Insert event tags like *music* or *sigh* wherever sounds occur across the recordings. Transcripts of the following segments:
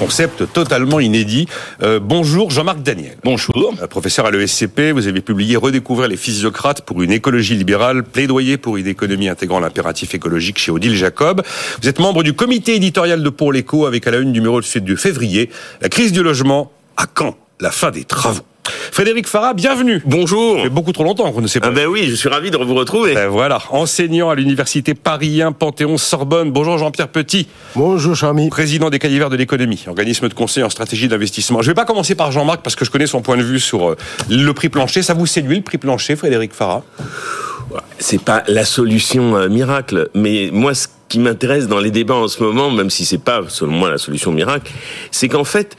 concept totalement inédit. Euh, bonjour Jean-Marc Daniel. Bonjour. Euh, professeur à l'ESCP, vous avez publié Redécouvrir les physiocrates pour une écologie libérale, plaidoyer pour une économie intégrant l'impératif écologique chez Odile Jacob. Vous êtes membre du comité éditorial de Pour l'écho avec à la une numéro de février, la crise du logement, à quand la fin des travaux Frédéric Farah, bienvenue. Bonjour. Ça fait beaucoup trop longtemps qu'on ne sait pas. Ah ben oui, je suis ravi de vous retrouver. Ben voilà, enseignant à l'université Paris 1 Panthéon Sorbonne. Bonjour Jean-Pierre Petit. Bonjour Charmy. Président des Calivers de l'économie, organisme de conseil en stratégie d'investissement. Je ne vais pas commencer par Jean-Marc parce que je connais son point de vue sur euh, le prix plancher. Ça vous séduit le prix plancher, Frédéric Farah? C'est pas la solution euh, miracle, mais moi ce qui m'intéresse dans les débats en ce moment, même si c'est pas selon moi la solution miracle, c'est qu'en fait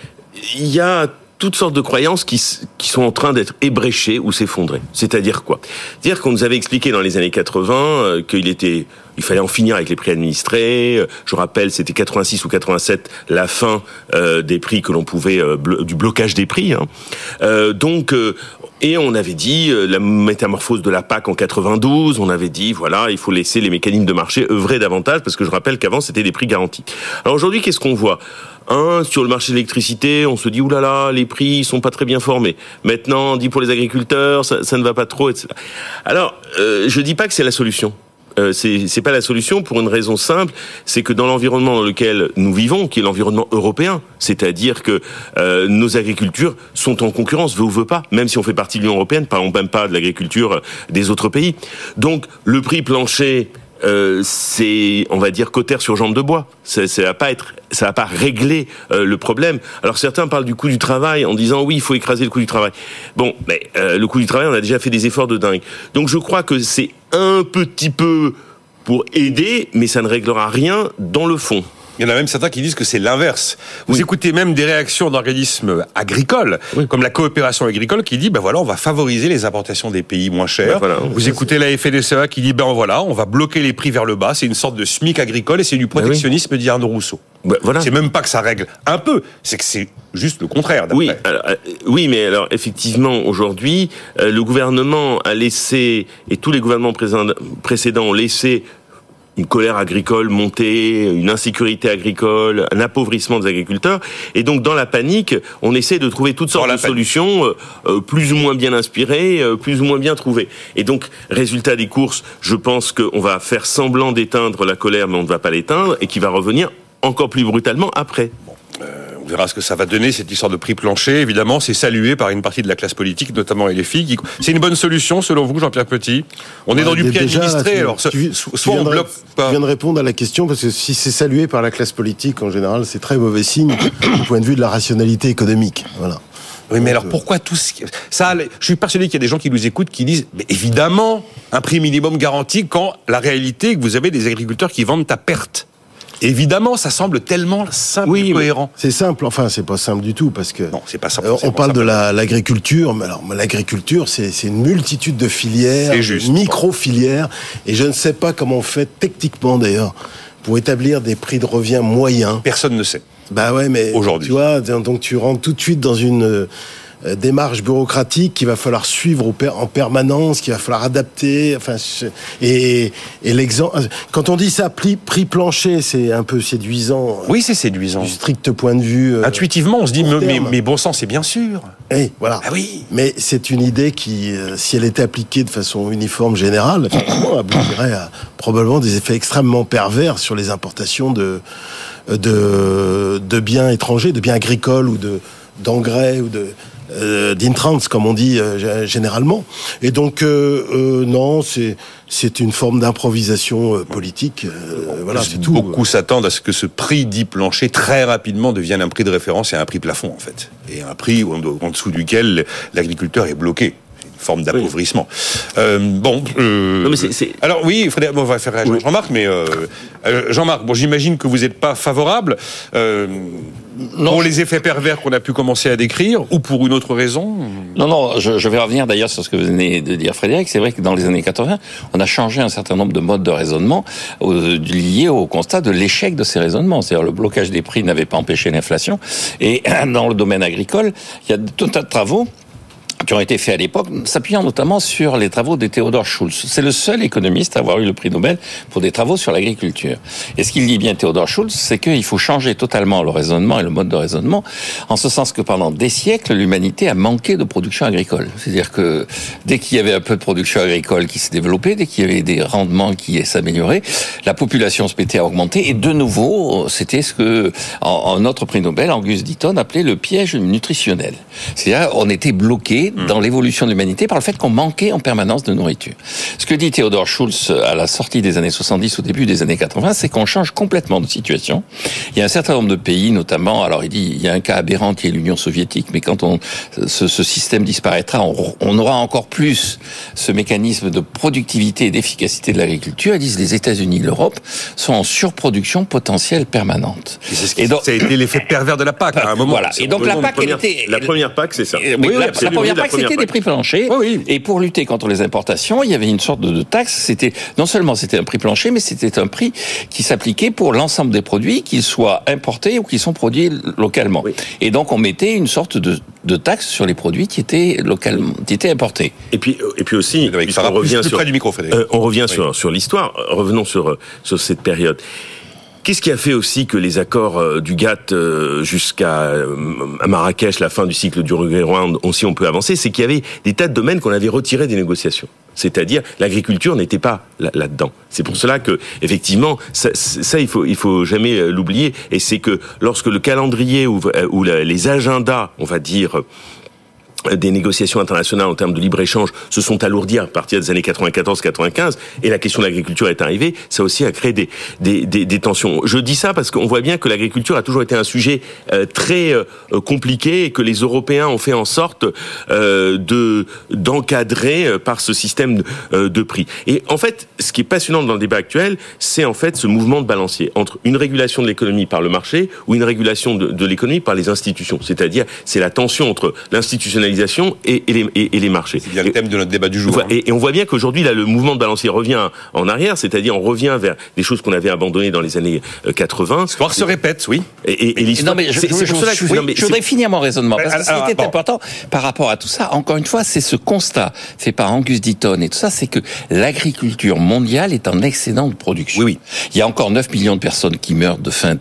il y a toutes sortes de croyances qui, qui sont en train d'être ébréchées ou s'effondrer. C'est-à-dire quoi? C'est-à-dire qu'on nous avait expliqué dans les années 80 euh, qu'il était, il fallait en finir avec les prix administrés. Euh, je rappelle, c'était 86 ou 87 la fin euh, des prix que l'on pouvait du blocage des prix. Hein. donc et on avait dit la métamorphose de la PAC en 92, on avait dit voilà, il faut laisser les mécanismes de marché œuvrer davantage parce que je rappelle qu'avant c'était des prix garantis. Alors aujourd'hui, qu'est-ce qu'on voit? Un, sur le marché de l'électricité, on se dit oulala, les prix sont pas très bien formés. Maintenant, on dit pour les agriculteurs, ça, ne va pas trop, etc. Alors, euh, je dis pas que c'est la solution. Euh, c'est pas la solution pour une raison simple, c'est que dans l'environnement dans lequel nous vivons, qui est l'environnement européen, c'est-à-dire que euh, nos agricultures sont en concurrence, veut ou veut pas, même si on fait partie de l'Union européenne, parlons même pas de l'agriculture des autres pays. Donc le prix plancher euh, c'est, on va dire, cotère sur jambe de bois. Ça, ça va pas être, ça va pas régler euh, le problème. Alors certains parlent du coût du travail en disant oui, il faut écraser le coût du travail. Bon, mais euh, le coût du travail, on a déjà fait des efforts de dingue. Donc je crois que c'est un petit peu pour aider, mais ça ne réglera rien dans le fond. Il y en a même certains qui disent que c'est l'inverse. Vous écoutez même des réactions d'organismes agricoles, comme la coopération agricole, qui dit, ben voilà, on va favoriser les importations des pays moins chers. Ben Vous écoutez la FNSEA qui dit, ben voilà, on va bloquer les prix vers le bas. C'est une sorte de SMIC agricole et c'est du ben protectionnisme, dit Arnaud Rousseau. Ben voilà. C'est même pas que ça règle un peu, c'est que c'est juste le contraire. Oui, euh, oui, mais alors effectivement, aujourd'hui, euh, le gouvernement a laissé, et tous les gouvernements précédents ont laissé une colère agricole montée, une insécurité agricole, un appauvrissement des agriculteurs. Et donc, dans la panique, on essaie de trouver toutes sortes de solutions, euh, euh, plus ou moins bien inspirées, euh, plus ou moins bien trouvées. Et donc, résultat des courses, je pense qu'on va faire semblant d'éteindre la colère, mais on ne va pas l'éteindre, et qui va revenir encore plus brutalement après verra ce que ça va donner, cette histoire de prix plancher. Évidemment, c'est salué par une partie de la classe politique, notamment les filles. C'est une bonne solution, selon vous, Jean-Pierre Petit? On est dans du prix administré, alors soit on bloque pas. Je viens de répondre à la question, parce que si c'est salué par la classe politique, en général, c'est très mauvais signe *coughs* du point de vue de la rationalité économique. Voilà. Oui, mais alors pourquoi tout ce ça Je suis persuadé qu'il y a des gens qui nous écoutent qui disent mais évidemment un prix minimum garanti quand la réalité est que vous avez des agriculteurs qui vendent à perte. Évidemment, ça semble tellement simple et cohérent. C'est simple, enfin, c'est pas simple du tout parce que. Non, c'est pas simple. Euh, on parle de l'agriculture, mais alors l'agriculture, c'est une multitude de filières, micro-filières, et je ne sais pas comment on fait techniquement d'ailleurs pour établir des prix de revient moyens. Personne ne sait. Bah ouais, mais aujourd'hui, tu vois, donc tu rentres tout de suite dans une euh, démarche bureaucratique qu'il va falloir suivre en permanence, qu'il va falloir adapter. Enfin, et, et l'exemple. Quand on dit ça, prix, prix plancher, c'est un peu séduisant. Oui, c'est séduisant. Du strict point de vue. Euh, Intuitivement, on se dit, mais, mais, bon sang, c'est bien sûr. Et voilà. Ah oui. Mais c'est une idée qui, euh, si elle était appliquée de façon uniforme, générale, aboutirait à probablement des effets extrêmement pervers sur les importations de, de, de biens étrangers, de biens agricoles ou de d'engrais ou de euh, d'intrants, comme on dit euh, généralement. Et donc, euh, euh, non, c'est c'est une forme d'improvisation politique. voilà, c'est tout. Beaucoup s'attendent à ce que ce prix dit plancher très rapidement devienne un prix de référence et un prix plafond en fait, et un prix en dessous duquel l'agriculteur est bloqué forme d'appauvrissement. Euh, bon, euh, non, mais alors oui, Frédéric, on va faire réagir Jean-Marc, mais euh, Jean-Marc, bon, j'imagine que vous n'êtes pas favorable pour les effets pervers qu'on a pu commencer à décrire, ou pour une autre raison. Non, non, je, je vais revenir d'ailleurs sur ce que vous venez de dire, Frédéric. C'est vrai que dans les années 80, on a changé un certain nombre de modes de raisonnement liés au constat de l'échec de ces raisonnements. C'est-à-dire le blocage des prix n'avait pas empêché l'inflation. Et *clears throat* dans le domaine agricole, il y a tout un tas de travaux qui ont été faits à l'époque, s'appuyant notamment sur les travaux de Theodore Schulz. C'est le seul économiste à avoir eu le prix Nobel pour des travaux sur l'agriculture. Et ce qu'il dit bien Theodore Schulz, c'est qu'il faut changer totalement le raisonnement et le mode de raisonnement, en ce sens que pendant des siècles, l'humanité a manqué de production agricole. C'est-à-dire que dès qu'il y avait un peu de production agricole qui s'est développée, dès qu'il y avait des rendements qui s'amélioraient, la population se mettait à augmenter. Et de nouveau, c'était ce que, en, notre prix Nobel, Angus Deaton appelait le piège nutritionnel. C'est-à-dire, on était bloqué hmm. dans l'évolution de l'humanité par le fait qu'on manquait en permanence de nourriture. Ce que dit Theodore Schulz à la sortie des années 70, au début des années 80, c'est qu'on change complètement de situation. Il y a un certain nombre de pays, notamment, alors il dit, il y a un cas aberrant qui est l'Union soviétique, mais quand on, ce, ce système disparaîtra, on, on, aura encore plus ce mécanisme de productivité et d'efficacité de l'agriculture. Ils disent les États-Unis, l'Europe sont en surproduction potentielle permanente. Et, donc, ça a été l'effet pervers de la PAC à un moment. Voilà. Et donc la PAC, elle était la première PAC, c'est ça. Oui, la, première C'était des prix planchers. Oui, et pour lutter contre les importations, il y avait une sorte de, de taxe. C'était non seulement c'était un prix plancher, mais c'était un prix qui s'appliquait pour l'ensemble des produits, qu'ils soient importés ou qui sont produits localement. Et donc on mettait une sorte de, de taxe sur les produits qui étaient localement, qui étaient importés. Et puis, et puis aussi, on revient sur, du micro, euh, on revient sur sur l'histoire. Revenons sur sur cette période. Qu'est-ce qui a fait aussi que les accords euh, du GATT euh, jusqu'à euh, Marrakech, la fin du cycle du Round, aussi on peut avancer, c'est qu'il y avait des tas de domaines qu'on avait retirés des négociations. C'est-à-dire l'agriculture n'était pas là-dedans. c'est pour cela que effectivement ça, ça, il faut il faut jamais l'oublier et c'est que lorsque le calendrier ou les agendas, on va dire des négociations internationales en termes de libre-échange se sont alourdies à partir des années 94-95 et la question de l'agriculture est arrivée, ça aussi a créé des, des, des, des tensions. Je dis ça parce qu'on voit bien que l'agriculture a toujours été un sujet euh, très euh, compliqué et que les Européens ont fait en sorte euh, de d'encadrer par ce système de, de, prix. Et en fait, ce qui est passionnant dans le débat actuel, c'est en fait ce mouvement de balancier entre une régulation de l'économie par le marché ou une régulation de, de l'économie par les institutions. C'est-à-dire, c'est la tension entre l'institutionnalisation et, les, et, les, marchés. C'est bien le thème de notre débat du jour. Hein. Et, on voit bien qu'aujourd'hui, là, le mouvement de balancier revient en arrière, c'est-à-dire on revient vers des choses qu'on avait abandonnées dans les années 80. Euh, L'histoire se répète, oui. Et, l'histoire. Non, mais je, je, voudrais finir mon raisonnement parce que ce qui était important par rapport à tout ça, encore une fois, c'est ce constat fait par Angus Deaton et tout ça, c'est que l'agriculture mondiale est en excédent de production. Oui, oui. Il y a encore 9 millions de personnes qui meurent de faim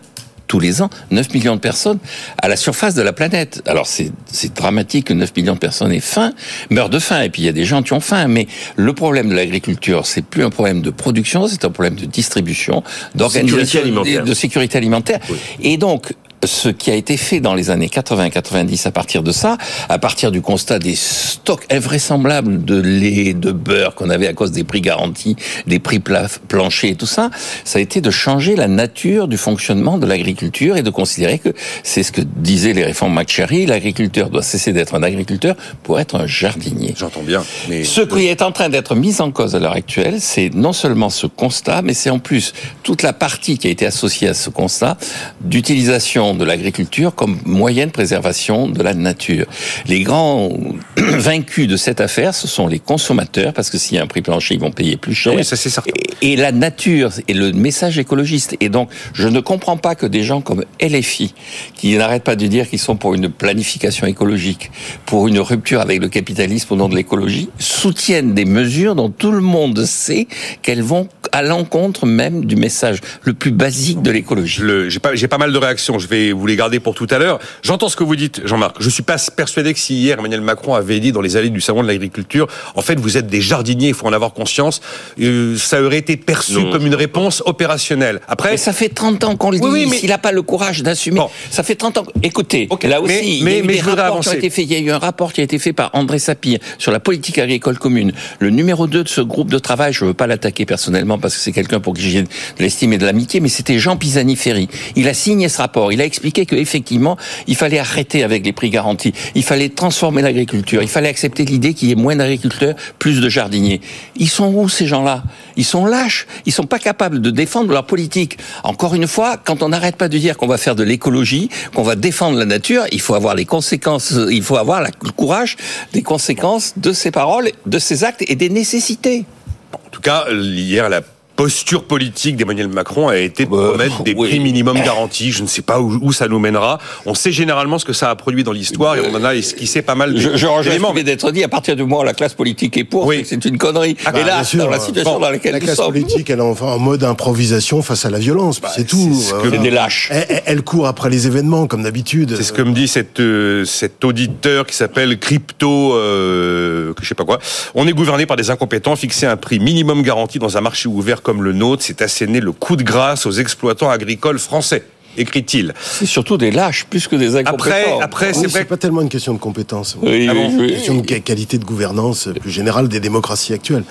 tous les ans 9 millions de personnes à la surface de la planète. Alors c'est dramatique que 9 millions de personnes aient faim, meurent de faim, et puis il y a des gens qui ont faim. Mais le problème de l'agriculture, c'est plus un problème de production, c'est un problème de distribution, d'organisation, de sécurité alimentaire. Et donc ce qui a été fait dans les années 80-90 à partir de ça, à partir du constat des stocks invraisemblables de lait, de beurre qu'on avait à cause des prix garantis, des prix planchers et tout ça, ça a été de changer la nature du fonctionnement de l'agriculture et de considérer que c'est ce que disaient les réformes McCherry, l'agriculteur doit cesser d'être un agriculteur pour être un jardinier. J'entends bien. Mais... Ce qui est en train d'être mis en cause à l'heure actuelle, c'est non seulement ce constat, mais c'est en plus toute la partie qui a été associée à ce constat d'utilisation de l'agriculture comme moyen de préservation de la nature. Les grands *clears throat* vaincus de cette affaire, ce sont les consommateurs, parce que s'il y a un prix plancher, ils vont payer plus cher. Oui, ça c'est certain. Et, la nature et le message écologiste. Et donc, je ne comprends pas que des gens comme LFI, qui n'arrêtent pas de dire qu'ils sont pour une planification écologique, pour une rupture avec le capitalisme au nom de l'écologie, soutiennent des mesures dont tout le monde sait qu'elles vont à l'encontre même du message le plus basique de l'écologie. J'ai pas, pas mal de réactions. Je vais vous les gardez pour tout à l'heure. J'entends ce que vous dites, Jean-Marc. Je suis pas persuadé que si hier Emmanuel Macron avait dit dans les allées du salon de l'agriculture, en fait, vous êtes des jardiniers, il faut en avoir conscience, euh, ça aurait été perçu comme une réponse opérationnelle. Après, mais ça fait 30 ans qu'on le dit. Oui, mais... S'il n'a pas le courage d'assumer, ça fait 30 ans. Écoutez, là aussi, il y a eu des rapports qui ont été faits. Il y a eu un rapport qui a été fait par André Sapir sur la politique agricole commune. Le numéro 2 de ce groupe de travail, je veux pas l'attaquer personnellement parce que c'est quelqu'un pour qui j'ai de l'estime et de l'amitié, mais c'était Jean Pisani-Ferry. Il a signé ce rapport. Il a expliqué qu'effectivement, il fallait arrêter avec les prix garantis. Il fallait transformer l'agriculture. Il fallait accepter l'idée qu'il y ait moins d'agriculteurs, plus de jardiniers. Ils sont où ces gens-là? Ils sont lâches. Ils sont pas capables de défendre leur politique. Encore une fois, quand on n'arrête pas de dire qu'on va faire de l'écologie, qu'on va défendre la nature, il faut avoir les conséquences, il faut avoir le courage des conséquences de ces paroles, de ces actes et des nécessités. En tout cas, hier, la posture politique d'Emmanuel Macron a été de Bah, promettre des oui. prix minimum garantis. Je ne sais pas où, où ça nous mènera. On sait généralement ce que ça a produit dans l'histoire et on en a esquissé pas mal. Je, je rejoins ce qui d'être dit. À partir du moment où la classe politique est pour, Oui. c'est une connerie. Ah, et bah, là, sûr. dans la situation Bon, dans laquelle La nous classe sommes, politique, elle est en, en mode improvisation face à la violence. puis c'est tout. Bah, c'est ce que- Euh, des lâches. elle, court après les événements, comme d'habitude. C'est ce que me dit cet, euh, cet auditeur qui s'appelle Crypto, euh, que je sais pas quoi. On est gouverné par des incompétents. Fixer un prix minimum garanti dans un marché ouvert comme le nôtre, c'est asséner le coup de grâce aux exploitants agricoles français, écrit-il. c'est surtout des lâches plus que des incompétents. Après, après, Oui, c'est vrai. pas tellement une question de compétence. Oui, Ah bon oui. une question de qua- qualité de gouvernance plus générale des démocraties actuelles.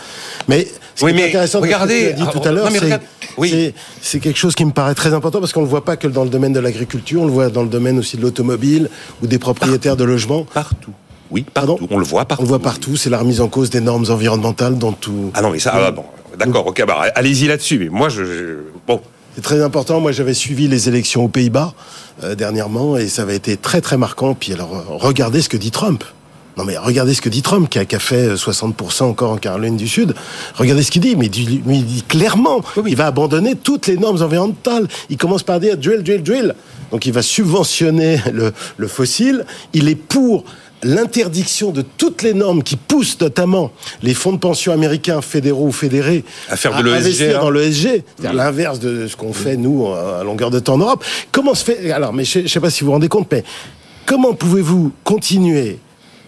Mais ce Oui, qui est mais intéressant, dans ce que regardez, tu as dit ah, tout à l'heure, mais c'est regarde, quelque chose qui me paraît très important parce qu'on le voit pas que dans le domaine de l'agriculture, on le voit dans le domaine aussi de l'automobile ou des propriétaires de logements. Partout. Oui, Pardon partout. On le voit partout. On le voit partout, c'est la remise en cause des normes environnementales dans tout. Ah non, mais ça, ah, bon, d'accord, ok, bah, allez-y là-dessus. Mais moi, je, je- bon, C'est très important. Moi, j'avais suivi les élections aux Pays-Bas euh, dernièrement et ça avait été très très marquant. Puis alors, euh, regardez ce que dit Trump. Non mais regardez ce que dit Trump, qui a, qui a fait euh, 60% encore en Caroline du Sud. Regardez ce qu'il dit, mais il dit, mais il dit clairement, il va abandonner toutes les normes environnementales. Il commence par dire drill, drill, drill. Donc il va subventionner le, le fossile. Il est pour l'interdiction de toutes les normes qui poussent notamment les fonds de pension américains fédéraux ou fédérés À faire de l'ESG, hein. dans l'ESG, c'est-à-dire l'inverse de ce qu'on fait nous à longueur de temps en Europe. Comment se fait Alors, mais je ne sais pas si vous vous rendez compte, mais comment pouvez-vous continuer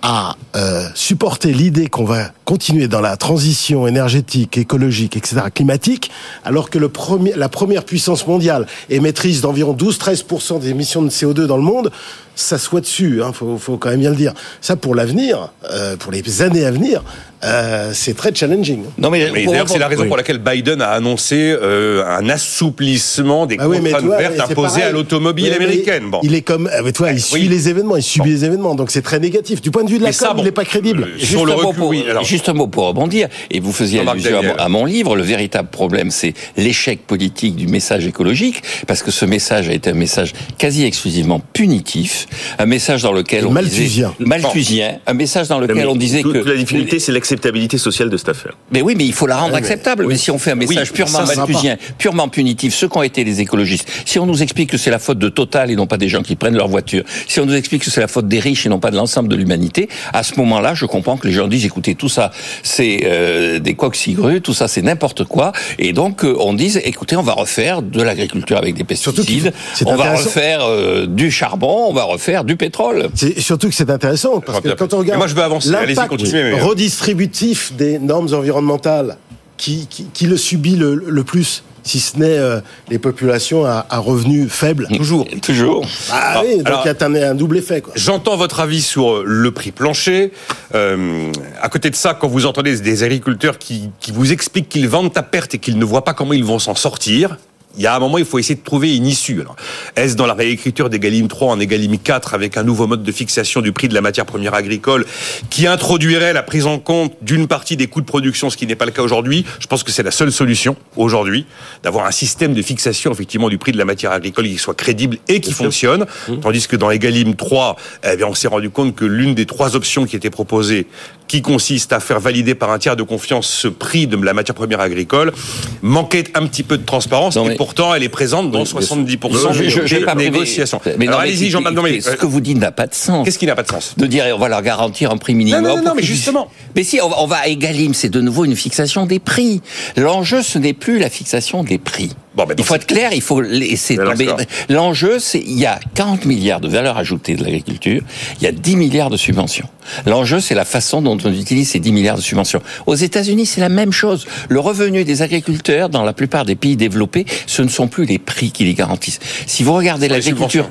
à euh, supporter l'idée qu'on va continuer dans la transition énergétique, écologique, etc., climatique, alors que le premier, la première puissance mondiale émettrice d'environ 12-13% des émissions de CO2 dans le monde, ça soit dessus, hein, faut, faut quand même bien le dire. Ça, pour l'avenir, euh, pour les années à venir, euh, c'est très challenging. Non, mais, d'ailleurs, c'est la raison oui. pour laquelle Biden a annoncé euh, un assouplissement des Ah oui, contraintes vertes imposées pareil. à l'automobile Oui, américaine. Bon. Il est comme, ah, mais toi, il suit Oui. les événements, il subit Bon. les événements, donc c'est très négatif. Du point de vue de la Mais ça, com, bon, il n'est pas crédible. euh, Juste Sur le recul, pour, oui, alors. juste un mot pour rebondir. Et vous faisiez allusion à mon, Daniel. à mon livre. Le véritable problème, c'est l'échec politique du message écologique, parce que ce message a été un message quasi exclusivement punitif, un message dans lequel on malthusien. disait malthusien, un message dans lequel Mais on disait toute que la difficulté, c'est l'acceptabilité sociale de cette affaire. Mais oui, mais il faut la rendre mais- acceptable. Mais si on fait un message Oui, purement ça, ça va malthusien, purement punitif, ceux qui ont été les écologistes, si on nous explique que c'est la faute de Total et non pas des gens qui prennent leur voiture, si on nous explique que c'est la faute des riches et non pas de l'ensemble de l'humanité, à ce moment-là, je comprends que les gens disent, écoutez, tout ça, c'est euh, des coqs tout ça, c'est n'importe quoi. Et donc, euh, on dise, écoutez, on va refaire de l'agriculture avec des pesticides, on va refaire euh, du charbon, on va refaire du pétrole. C'est surtout que c'est intéressant parce que quand on regarde moi, je veux avancer. Allez-y, l'impact continuez, mais- redistributif des normes environnementales, qui, qui, qui le subit le, le plus, si ce n'est euh, les populations à, à revenus faibles. Toujours. Toujours. Ah, Ah, oui, donc il y a un, un double effet. Quoi. J'entends votre avis sur euh, le prix plancher. Euh, à côté de ça, quand vous entendez des agriculteurs qui, qui vous expliquent qu'ils vendent à perte et qu'ils ne voient pas comment ils vont s'en sortir, il y a un moment, il faut essayer de trouver une issue. Alors, est-ce dans la réécriture d'Egalim 3 en Egalim 4 avec un nouveau mode de fixation du prix de la matière première agricole qui introduirait la prise en compte d'une partie des coûts de production, ce qui n'est pas le cas aujourd'hui? Je pense que c'est la seule solution aujourd'hui d'avoir un système de fixation effectivement du prix de la matière agricole qui soit crédible et qui fonctionne. Tandis que dans Egalim 3, eh bien, on s'est rendu compte que l'une des trois options qui étaient proposées, qui consiste à faire valider par un tiers de confiance ce prix de la matière première agricole, manquait un petit peu de transparence. Non, et pourtant, elle est présente dans Oui, bien sûr. 70% Je- je- je vais des pas négociations. Mais non, Alors allez-y, Domé. Ce que vous dites n'a pas de sens. Qu'est-ce qui n'a pas de sens? De dire on va leur garantir un prix minimum. Non, non, non, mais justement. Mais si, on va, on va à Egalim, c'est de nouveau une fixation des prix. L'enjeu, ce n'est plus la fixation des prix. Bon, ben, il faut être clair, il faut laisser tomber. L'enjeu, c'est il y a 40 milliards de valeur ajoutée de l'agriculture, il y a 10 milliards de subventions. L'enjeu, c'est la façon dont on utilise ces 10 milliards de subventions. Aux États-Unis, c'est la même chose. Le revenu des agriculteurs, dans la plupart des pays développés, ce ne sont plus les prix qui les garantissent. Si vous regardez l'agriculture,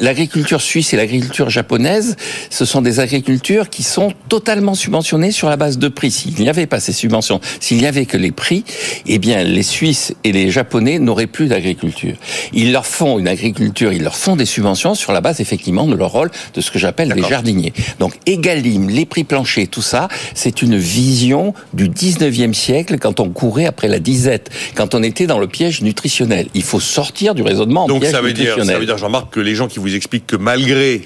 l'agriculture suisse et l'agriculture japonaise, ce sont des agricultures qui sont totalement subventionnées sur la base de prix. S'il n'y avait pas ces subventions, s'il n'y avait que les prix, eh bien, les Suisses et les Japonais n'auraient plus d'agriculture. Ils leur font une agriculture, ils leur font des subventions sur la base, effectivement, de leur rôle de ce que j'appelle les jardiniers. Donc, Egalim, les prix planchers, tout ça, c'est une vision du 19e siècle quand on courait après la disette, quand on était dans le piège nutritionnel. Il faut sortir du raisonnement en Donc piège ça veut dire, nutritionnel. ça veut dire, Jean-Marc, que les gens qui vous expliquent que malgré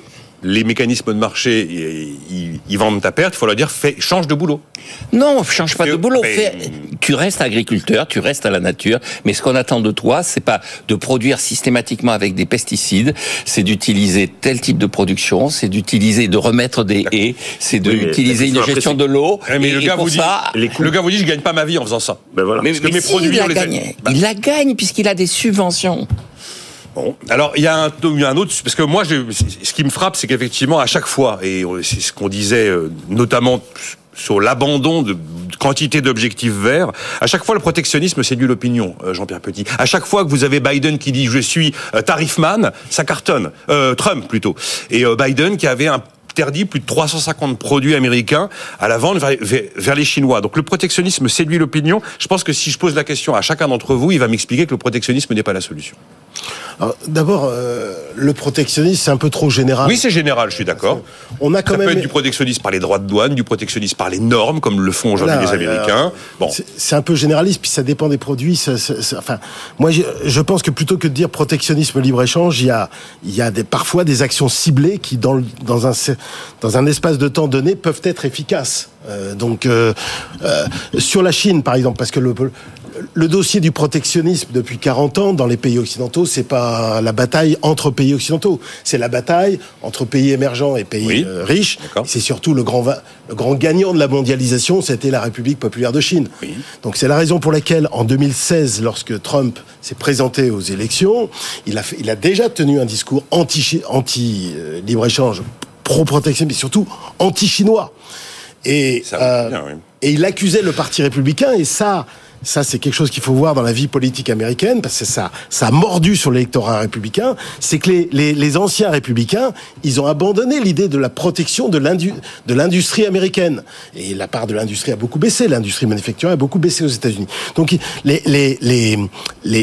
les mécanismes de marché, ils, ils vendent ta perte, il faut leur dire, fais, change de boulot. Non, change pas de boulot. mais- Fais- tu restes agriculteur, tu restes à la nature, mais ce qu'on attend de toi, c'est pas de produire systématiquement avec des pesticides, c'est d'utiliser tel type de production, c'est d'utiliser, de remettre des haies, c'est Oui, d'utiliser une gestion de l'eau. Mais et, le gars vous dit, ça, le gars vous dit, je gagne pas ma vie en faisant ça. Ben voilà. mais, Parce que mais mes si, produits, il on la les a- gagne. Il la gagne puisqu'il a des subventions. Bon, alors il y a un, y a un autre parce que moi, je, ce qui me frappe, c'est qu'effectivement à chaque fois, et c'est ce qu'on disait euh, notamment sur l'abandon de quantité d'objectifs verts, à chaque fois le protectionnisme séduit l'opinion, euh, Jean-Pierre Petit. À chaque fois que vous avez Biden qui dit je suis euh, tarifman, ça cartonne. Euh, Trump plutôt. Et Biden qui avait interdit plus de 350 produits américains à la vente vers les Chinois. Donc le protectionnisme séduit l'opinion. Je pense que si je pose la question à chacun d'entre vous, il va m'expliquer que le protectionnisme n'est pas la solution. D'abord, euh, le protectionnisme, c'est un peu trop général. Oui, c'est général, je suis d'accord. On a quand Ça peut même. être du protectionnisme par les droits de douane, du protectionnisme par les normes, comme le font aujourd'hui les Américains. Bon, c'est- un peu généraliste, puis ça dépend des produits. ça- ça- ça- enfin, moi, je, je pense que plutôt que de dire protectionnisme libre-échange, il y a, il y a des, parfois des actions ciblées qui, dans, le- dans, un, dans un espace de temps donné, peuvent être efficaces. Euh, donc, euh, euh, sur la Chine, par exemple, parce que le, le dossier du protectionnisme depuis 40 ans dans les pays occidentaux, c'est pas la bataille entre pays occidentaux, c'est la bataille entre pays émergents et pays Oui. euh, riches. C'est surtout le grand, va- le grand gagnant de la mondialisation, c'était la République populaire de Chine. Donc c'est la raison pour laquelle, en 2016, lorsque Trump s'est présenté aux élections, il a, fait- il a déjà tenu un discours anti, anti euh, libre-échange, pro-protection, mais surtout anti-chinois. Et, euh, bien, oui. et il accusait le Parti républicain, et ça, ça c'est quelque chose qu'il faut voir dans la vie politique américaine, parce que ça, ça a mordu sur l'électorat républicain, c'est que les, les, anciens républicains, ils ont abandonné l'idée de la protection de l'indu- de l'industrie américaine. Et la part de l'industrie a beaucoup baissé, l'industrie manufacturière a beaucoup baissé aux États-Unis. Donc les, les, les,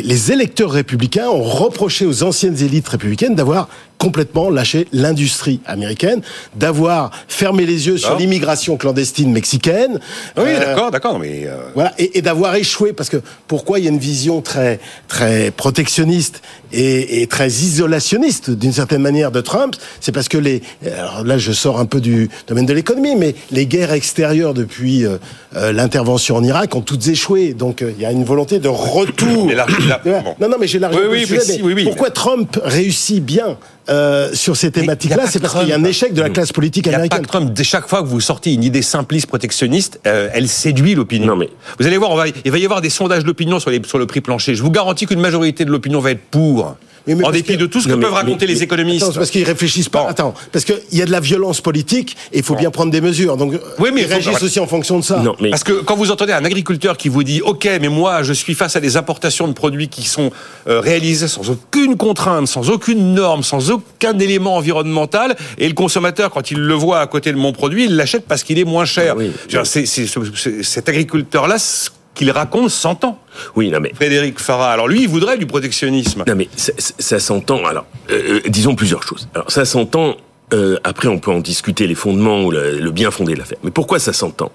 les électeurs républicains ont reproché aux anciennes élites républicaines d'avoir complètement lâché l'industrie américaine, d'avoir fermé les yeux sur D'accord. l'immigration clandestine mexicaine. oui, Euh, d'accord, d'accord, mais euh, voilà, et, et d'avoir échoué, parce que pourquoi il y a une vision très, très protectionniste et, et très isolationniste, d'une certaine manière, de Trump, c'est parce que les, alors là je sors un peu du domaine de l'économie, mais les guerres extérieures depuis euh, euh, l'intervention en Irak ont toutes échoué, donc euh, il y a une volonté de retour. *coughs* Mais là- là- *coughs* bon. Non, non, mais j'ai largement Oui, oui, si, oui, oui. pourquoi Trump réussit bien euh, sur ces il y a thématiques-là, c'est parce qu'il y a un échec de la classe politique il n'y a pas américaine. que Trump. Dès chaque fois que vous sortez une idée simpliste protectionniste, euh, elle séduit l'opinion. Non, mais- Vous allez voir, on va, il va y avoir des sondages d'opinion sur, les- sur le prix plancher. Je vous garantis qu'une majorité de l'opinion va être pour. Mais en dépit que- de tout ce que Non, mais- peuvent raconter mais- les économistes. Attends, parce qu'ils réfléchissent pas. Bon. Attends, parce qu'il y a de la violence politique et il faut bien prendre des mesures. Donc, Oui, mais ils réagissent aussi en fonction de ça. Non, mais Parce que quand vous entendez un agriculteur qui vous dit OK, mais moi je suis face à des importations de produits qui sont euh, réalisés sans aucune contrainte, sans aucune norme, sans aucun élément environnemental, et le consommateur quand il le voit à côté de mon produit, il l'achète parce qu'il est moins cher. Ah oui. Je veux dire, c'est- c'est- c'est- cet agriculteur-là, qu'il raconte s'entend. oui, non mais Frédéric Farah. Alors lui, il voudrait du protectionnisme. Non mais ça, ça- ça s'entend. Alors, euh, euh, disons plusieurs choses. Alors ça s'entend. euh, après, on peut en discuter les fondements ou le, le bien fondé de l'affaire. Mais pourquoi ça s'entend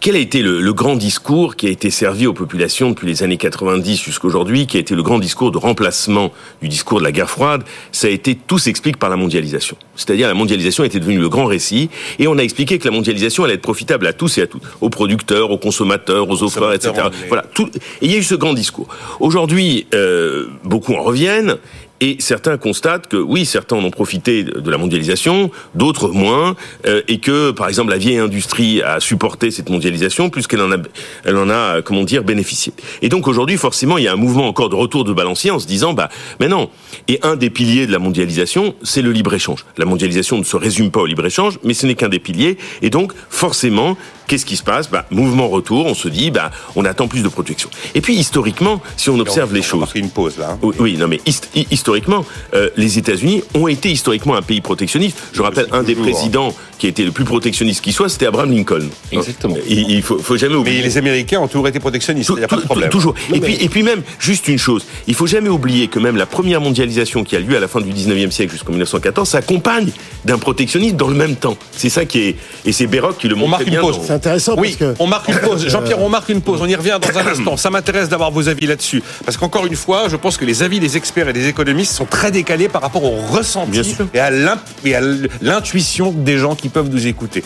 Quel a été le, le grand discours qui a été servi aux populations depuis les années 90 jusqu'aujourd'hui, qui a été le grand discours de remplacement du discours de la guerre froide? Ça a été tout s'explique par la mondialisation. C'est-à-dire la mondialisation était devenue le grand récit, et on a expliqué que la mondialisation allait être profitable à tous et à toutes, aux producteurs, aux consommateurs, aux offreurs, etc. Voilà, tout. Et il y a eu ce grand discours. Aujourd'hui, euh, beaucoup en reviennent. Et certains constatent que oui, certains en ont profité de la mondialisation, d'autres moins, euh, et que par exemple la vieille industrie a supporté cette mondialisation plus qu'elle en a, elle en a, comment dire, bénéficié. Et donc aujourd'hui, forcément, il y a un mouvement encore de retour de balancier en se disant, bah, mais non. Et un des piliers de la mondialisation, c'est le libre échange. La mondialisation ne se résume pas au libre échange, mais ce n'est qu'un des piliers. Et donc, forcément, qu'est-ce qui se passe? Bah, mouvement retour. On se dit, bah, on attend plus de protection. Et puis historiquement, si on observe les On va choses. marquer une pause là. hein. Oui, oui, non, mais hist- hi- historiquement, euh, les États-Unis ont été historiquement un pays protectionniste. Je rappelle, un des toujours, hein. présidents qui a été le plus protectionniste qui soit, c'était Abraham Lincoln. Exactement. Il, il faut, faut jamais Mais oublier. les Américains ont toujours été protectionnistes. Il n'y a pas de problème. Toujours. Non, et, mais- puis, et puis même, juste une chose, il faut jamais oublier que même la première mondialisation qui a lieu à la fin du 19e siècle jusqu'en 1914 s'accompagne d'un protectionnisme dans le même temps. C'est ça qui est... Et c'est Béroc qui le montre marque très une bien pause. dans- C'est intéressant Oui, parce que on marque une pause. Jean-Pierre, on marque une pause. On y revient dans un instant. Ça m'intéresse d'avoir vos avis là-dessus. Parce qu'encore une fois, je pense que les avis des experts et des économistes sont très décalés par rapport au ressenti et à l'intuition des gens qui peuvent nous écouter.